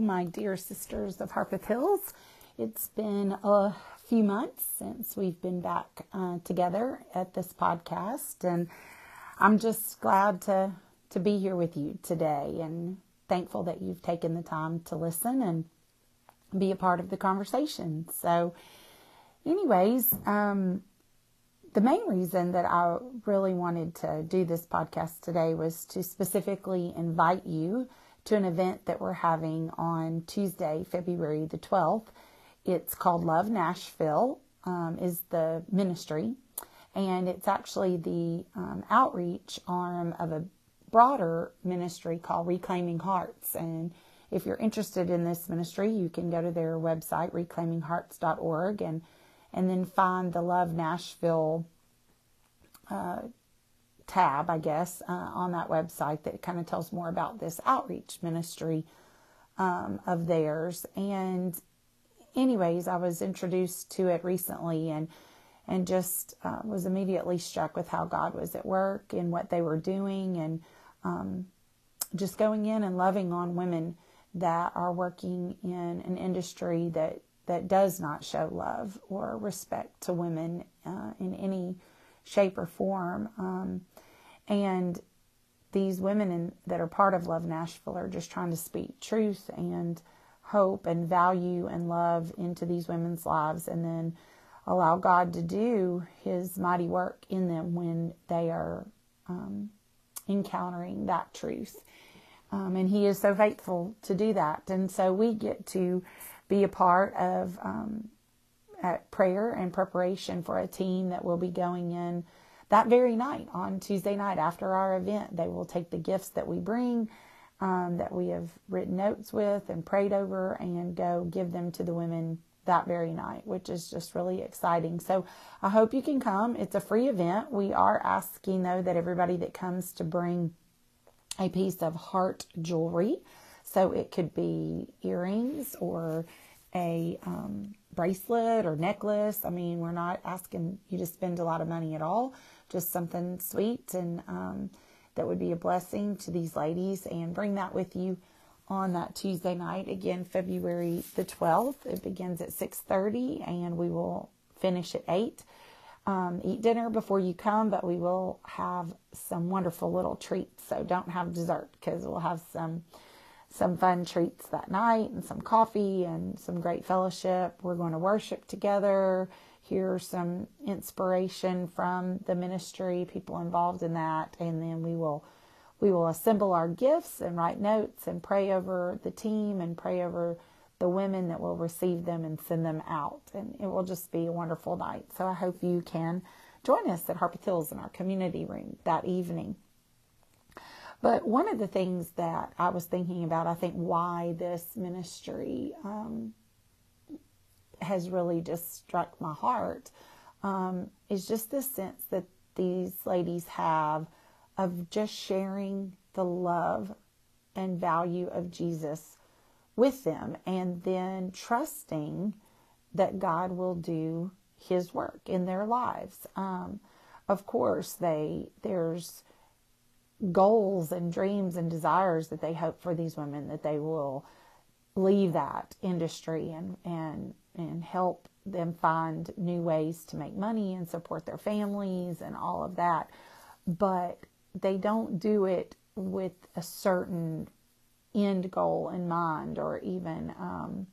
My dear sisters of Harpeth Hills. It's been a few months since we've been back uh, together at this podcast, and I'm just glad to to be here with you today, and thankful that you've taken the time to listen and be a part of the conversation. So, anyways, um, the main reason that I really wanted to do this podcast today was to specifically invite you to an event that we're having on Tuesday, February the 12th. It's called Love Nashville, um, is the ministry, and it's actually the um, outreach arm of a broader ministry called Reclaiming Hearts. And if you're interested in this ministry, you can go to their website, reclaiminghearts.org, and and then find the Love Nashville uh, tab, I guess, uh, on that website that kind of tells more about this outreach ministry um, of theirs. And, anyways, I was introduced to it recently and and just uh, was immediately struck with how God was at work and what they were doing and um, just going in and loving on women that are working in an industry that that does not show love or respect to women uh, in any shape or form. Um, and these women in, that are part of Love Nashville are just trying to speak truth and hope and value and love into these women's lives and then allow God to do his mighty work in them when they are um, encountering that truth. Um, and he is so faithful to do that. And so we get to be a part of um, prayer and preparation for a team that will be going in that very night on Tuesday night after our event. They will take the gifts that we bring, um, that we have written notes with and prayed over, and go give them to the women that very night, which is just really exciting. So I hope you can come. It's a free event. We are asking, though, that everybody that comes to bring a piece of heart jewelry. So it could be earrings or a um, bracelet or necklace. I mean, we're not asking you to spend a lot of money at all just something sweet and um, that would be a blessing to these ladies. And bring that with you on that Tuesday night again February the 12th it begins at 6:30 and we will finish at 8 um, eat dinner before you come but we will have some wonderful little treats. So don't have dessert because we'll have some some fun treats that night and some coffee and some great fellowship we're going to worship together hear some inspiration from the ministry, people involved in that, and then we will we will assemble our gifts and write notes and pray over the team and pray over the women that will receive them and send them out. And it will just be a wonderful night. So I hope you can join us at Harpeth Hills in our community room that evening. But one of the things that I was thinking about, I think, why this ministry um, has really just struck my heart um, is just the sense that these ladies have of just sharing the love and value of Jesus with them and then trusting that God will do his work in their lives. Um, of course, they there's goals and dreams and desires that they hope for these women that they will leave that industry and and and help them find new ways to make money and support their families and all of that. But they don't do it with a certain end goal in mind or even um,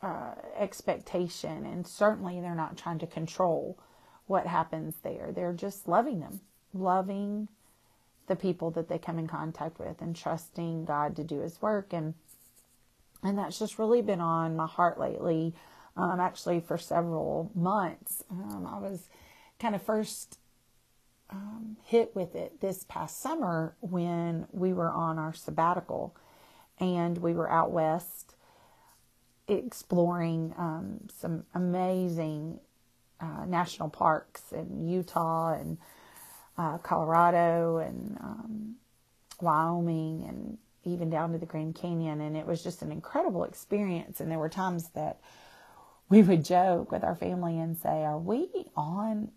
uh, expectation. And certainly they're not trying to control what happens there. They're just loving them, loving the people that they come in contact with and trusting God to do his work. And and that's just really been on my heart lately. Um, actually, for several months, um, I was kind of first um, hit with it this past summer when we were on our sabbatical and we were out west exploring um, some amazing uh, national parks in Utah and uh, Colorado and um, Wyoming and even down to the Grand Canyon. And it was just an incredible experience. And there were times that we would joke with our family and say, Are we on,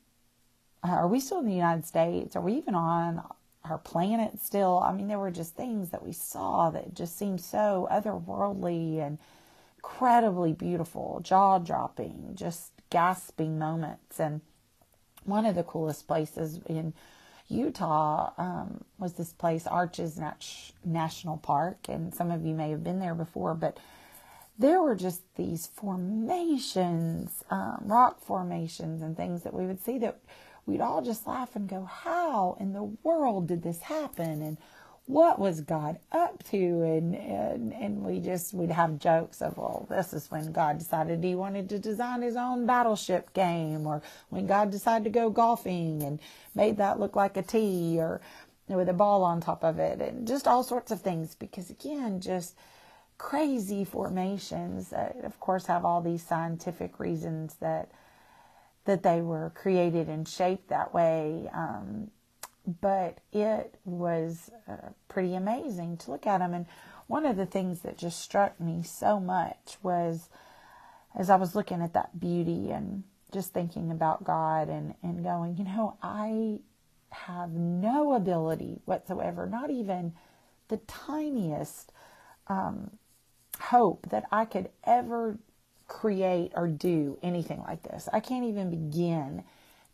are we still in the United States? Are we even on our planet still. I mean, there were just things that we saw that just seemed so otherworldly and incredibly beautiful, jaw dropping, just gasping moments. And one of the coolest places in Utah um, was this place, Arches National Park. And some of you may have been there before, but there were just these formations, um, rock formations, and things that we would see that we'd all just laugh and go, How in the world did this happen? And what was God up to? And, and, and we just, we'd have jokes of, well, this is when God decided he wanted to design his own battleship game, or when God decided to go golfing and made that look like a tee, or with a ball on top of it, and just all sorts of things. Because again, just crazy formations of course, have all these scientific reasons that that they were created and shaped that way. Um, but it was uh, pretty amazing to look at them. And one of the things that just struck me so much was as I was looking at that beauty and just thinking about God and, and going, you know, I have no ability whatsoever, not even the tiniest um, hope that I could ever create or do anything like this. I can't even begin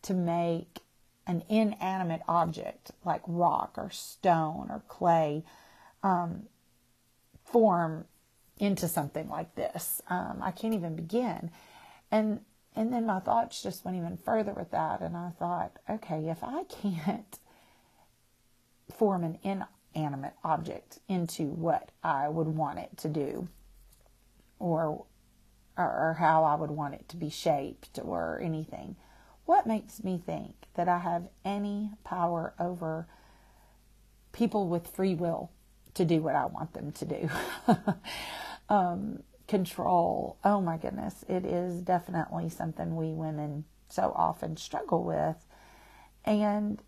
to make an inanimate object like rock or stone or clay um, form into something like this. Um, I can't even begin. And and then my thoughts just went even further with that, and I thought, okay, if I can't form an inanimate object into what I would want it to do, or or how I would want it to be shaped or anything. What makes me think that I have any power over people with free will to do what I want them to do? um, control. Oh my goodness. It is definitely something we women so often struggle with. And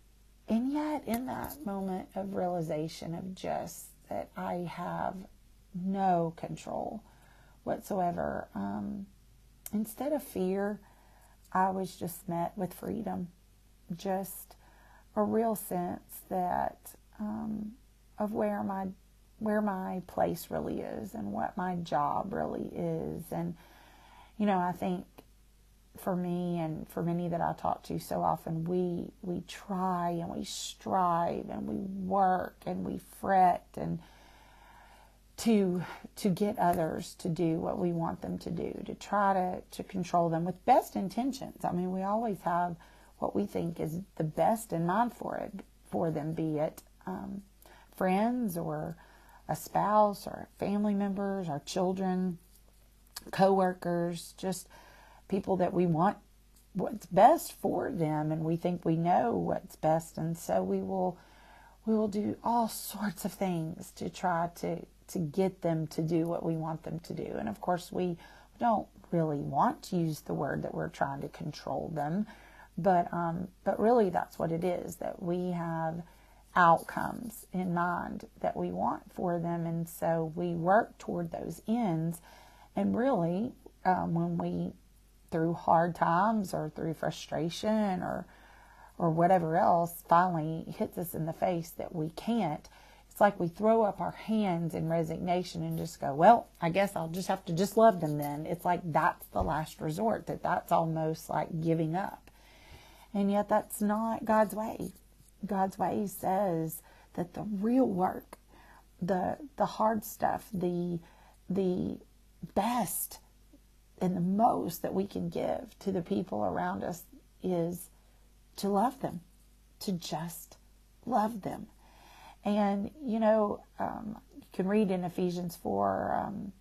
and yet in that moment of realization of just that I have no control whatsoever. Um, instead of fear, I was just met with freedom, just a real sense that um, of where my where my place really is and what my job really is, and you know, I think for me and for many that I talk to so often, we we try and we strive and we work and we fret and to to get others to do what we want them to do to try to to control them with best intentions. I mean we always have what we think is the best in mind for it for them be it um, friends or a spouse or family members our children co-workers just people that we want what's best for them and we think we know what's best. And so we will we will do all sorts of things to try to to get them to do what we want them to do. And of course, we don't really want to use the word that we're trying to control them, but um, but really that's what it is that we have outcomes in mind that we want for them, and so we work toward those ends. And really, um, when we through hard times or through frustration or or whatever else finally hits us in the face that we can't it's like we throw up our hands in resignation and just go, well, I guess I'll just have to just love them then. It's like that's the last resort, that that's almost like giving up. And yet that's not God's way. God's way says that the real work, the the hard stuff, the the best and the most that we can give to the people around us is to love them, to just love them. And, you know, um, you can read in Ephesians 4 um,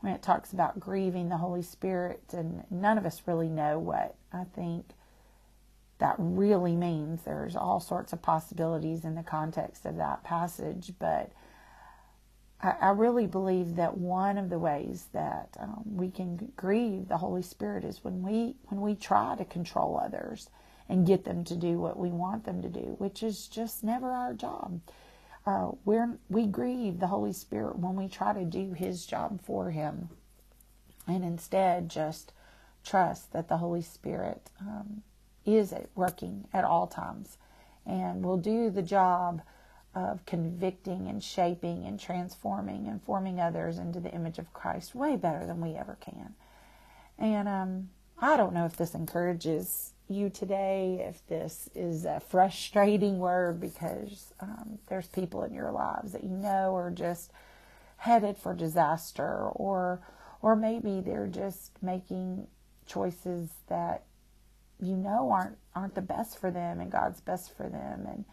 when it talks about grieving the Holy Spirit, and none of us really know what I think that really means. There's all sorts of possibilities in the context of that passage, but I, I really believe that one of the ways that um, we can grieve the Holy Spirit is when we when we try to control others and get them to do what we want them to do, which is just never our job uh, we're, we grieve the Holy Spirit when we try to do His job for Him and instead just trust that the Holy Spirit um, is working at all times and will do the job of convicting and shaping and transforming and forming others into the image of Christ way better than we ever can. And um, I don't know if this encourages you today, if this is a frustrating word because um, there's people in your lives that you know are just headed for disaster, or or maybe they're just making choices that you know aren't aren't the best for them and God's best for them. And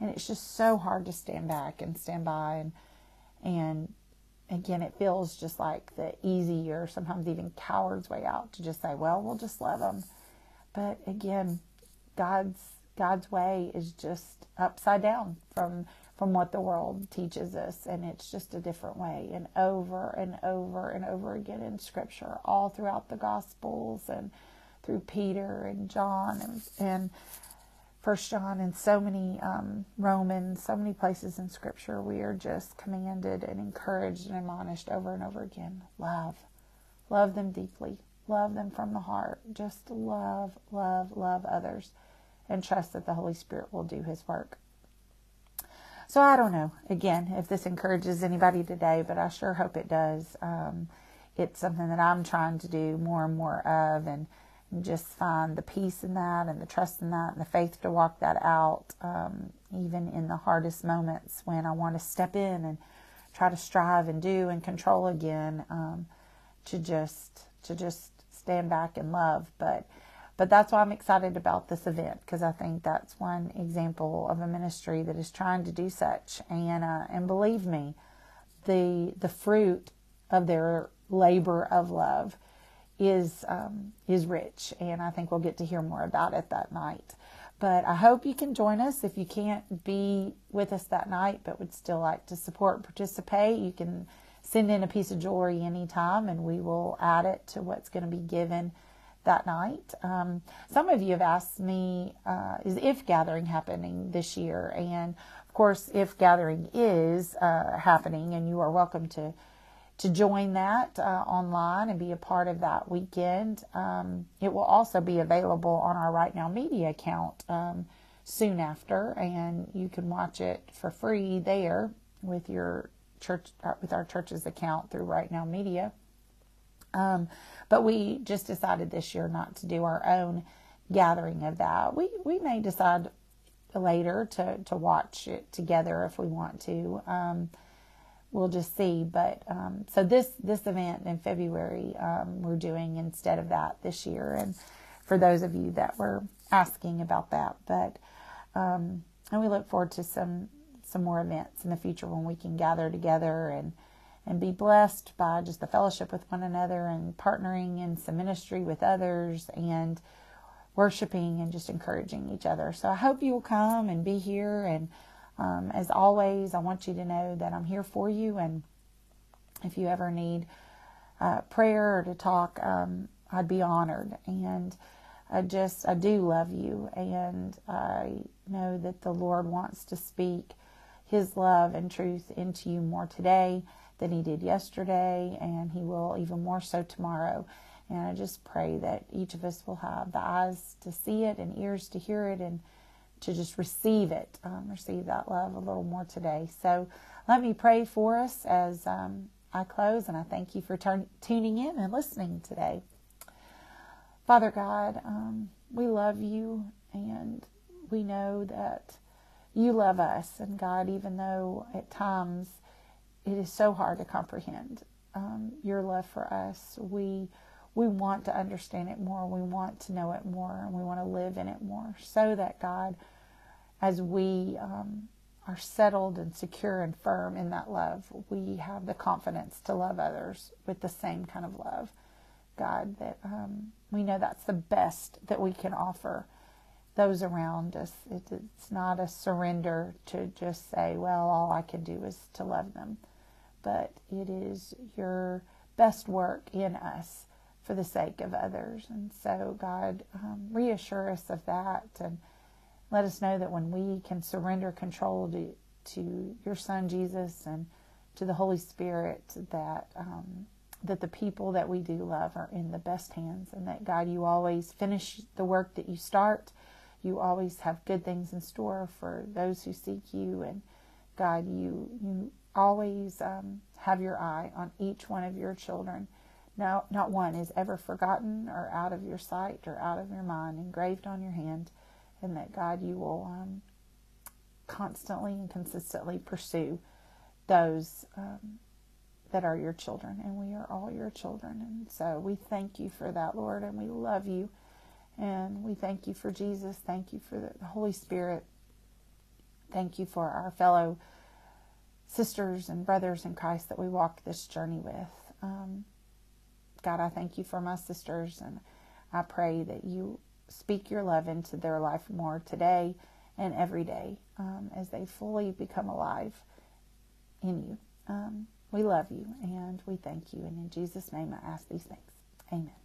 and it's just so hard to stand back and stand by. And and again it feels just like the easy or sometimes even coward's way out to just say well we'll just let them but again God's God's way is just upside down from from what the world teaches us. And it's just a different way. And over and over and over again in scripture all throughout the gospels and through Peter and John and, and First John and so many um, Romans, so many places in Scripture, we are just commanded and encouraged and admonished over and over again. Love, love them deeply, love them from the heart. Just love, love, love others, and trust that the Holy Spirit will do His work. So I don't know, again, if this encourages anybody today, but I sure hope it does. Um, it's something that I'm trying to do more and more of, and and just find the peace in that and the trust in that and the faith to walk that out, um, even in the hardest moments when I want to step in and try to strive and do and control again, um, to just to just stand back and love. But but that's why I'm excited about this event because I think that's one example of a ministry that is trying to do such. And uh, and believe me, the the fruit of their labor of love is um, is rich, and I think we'll get to hear more about it that night. But I hope you can join us. If you can't be with us that night, but would still like to support and participate, you can send in a piece of jewelry anytime, and we will add it to what's going to be given that night. Um, some of you have asked me, uh, is IF:Gathering happening this year? And of course, IF:Gathering is uh, happening, and you are welcome to to join that uh, online and be a part of that weekend. Um, it will also be available on our Right Now Media account um, soon after, and you can watch it for free there with your church uh, with our church's account through Right Now Media. Um, but we just decided this year not to do our own gathering of that. We we may decide later to to watch it together if we want to. Um, we'll just see. But um, so this this event in February um, we're doing instead of that this year, and for those of you that were asking about that, but um, and we look forward to some some more events in the future when we can gather together and and be blessed by just the fellowship with one another and partnering in some ministry with others and worshiping and just encouraging each other. So I hope you will come and be here and um, as always, I want you to know that I'm here for you, and if you ever need uh, prayer or to talk, um, I'd be honored. And I just, I do love you, and I know that the Lord wants to speak His love and truth into you more today than He did yesterday, and He will even more so tomorrow. And I just pray that each of us will have the eyes to see it and ears to hear it and to just receive it, um, receive that love a little more today. So let me pray for us as um, I close, and I thank you for turn- tuning in and listening today. Father God, um, we love you, and we know that you love us. And God, even though at times it is so hard to comprehend um, your love for us, we we want to understand it more. We want to know it more, and we want to live in it more, so that God as we um, are settled and secure and firm in that love, we have the confidence to love others with the same kind of love, God, that um, we know that's the best that we can offer those around us. It, it's not a surrender to just say, well, all I can do is to love them, but it is your best work in us for the sake of others. And so, God, um, reassure us of that and let us know that when we can surrender control to, to your Son Jesus and to the Holy Spirit, that um, that the people that we do love are in the best hands, and that God, you always finish the work that you start. You always have good things in store for those who seek you. And God, you, you always um, have your eye on each one of your children. No, not one is ever forgotten or out of your sight or out of your mind, engraved on your hand, and that God, you will um, constantly and consistently pursue those um, that are your children, and we are all your children. And so we thank you for that, Lord, and we love you. And we thank you for Jesus. Thank you for the Holy Spirit. Thank you for our fellow sisters and brothers in Christ that we walk this journey with. Um, God, I thank you for my sisters, and I pray that you speak your love into their life more today and every day um, as they fully become alive in you. Um, we love you and we thank you. And in Jesus' name, I ask these things. Amen.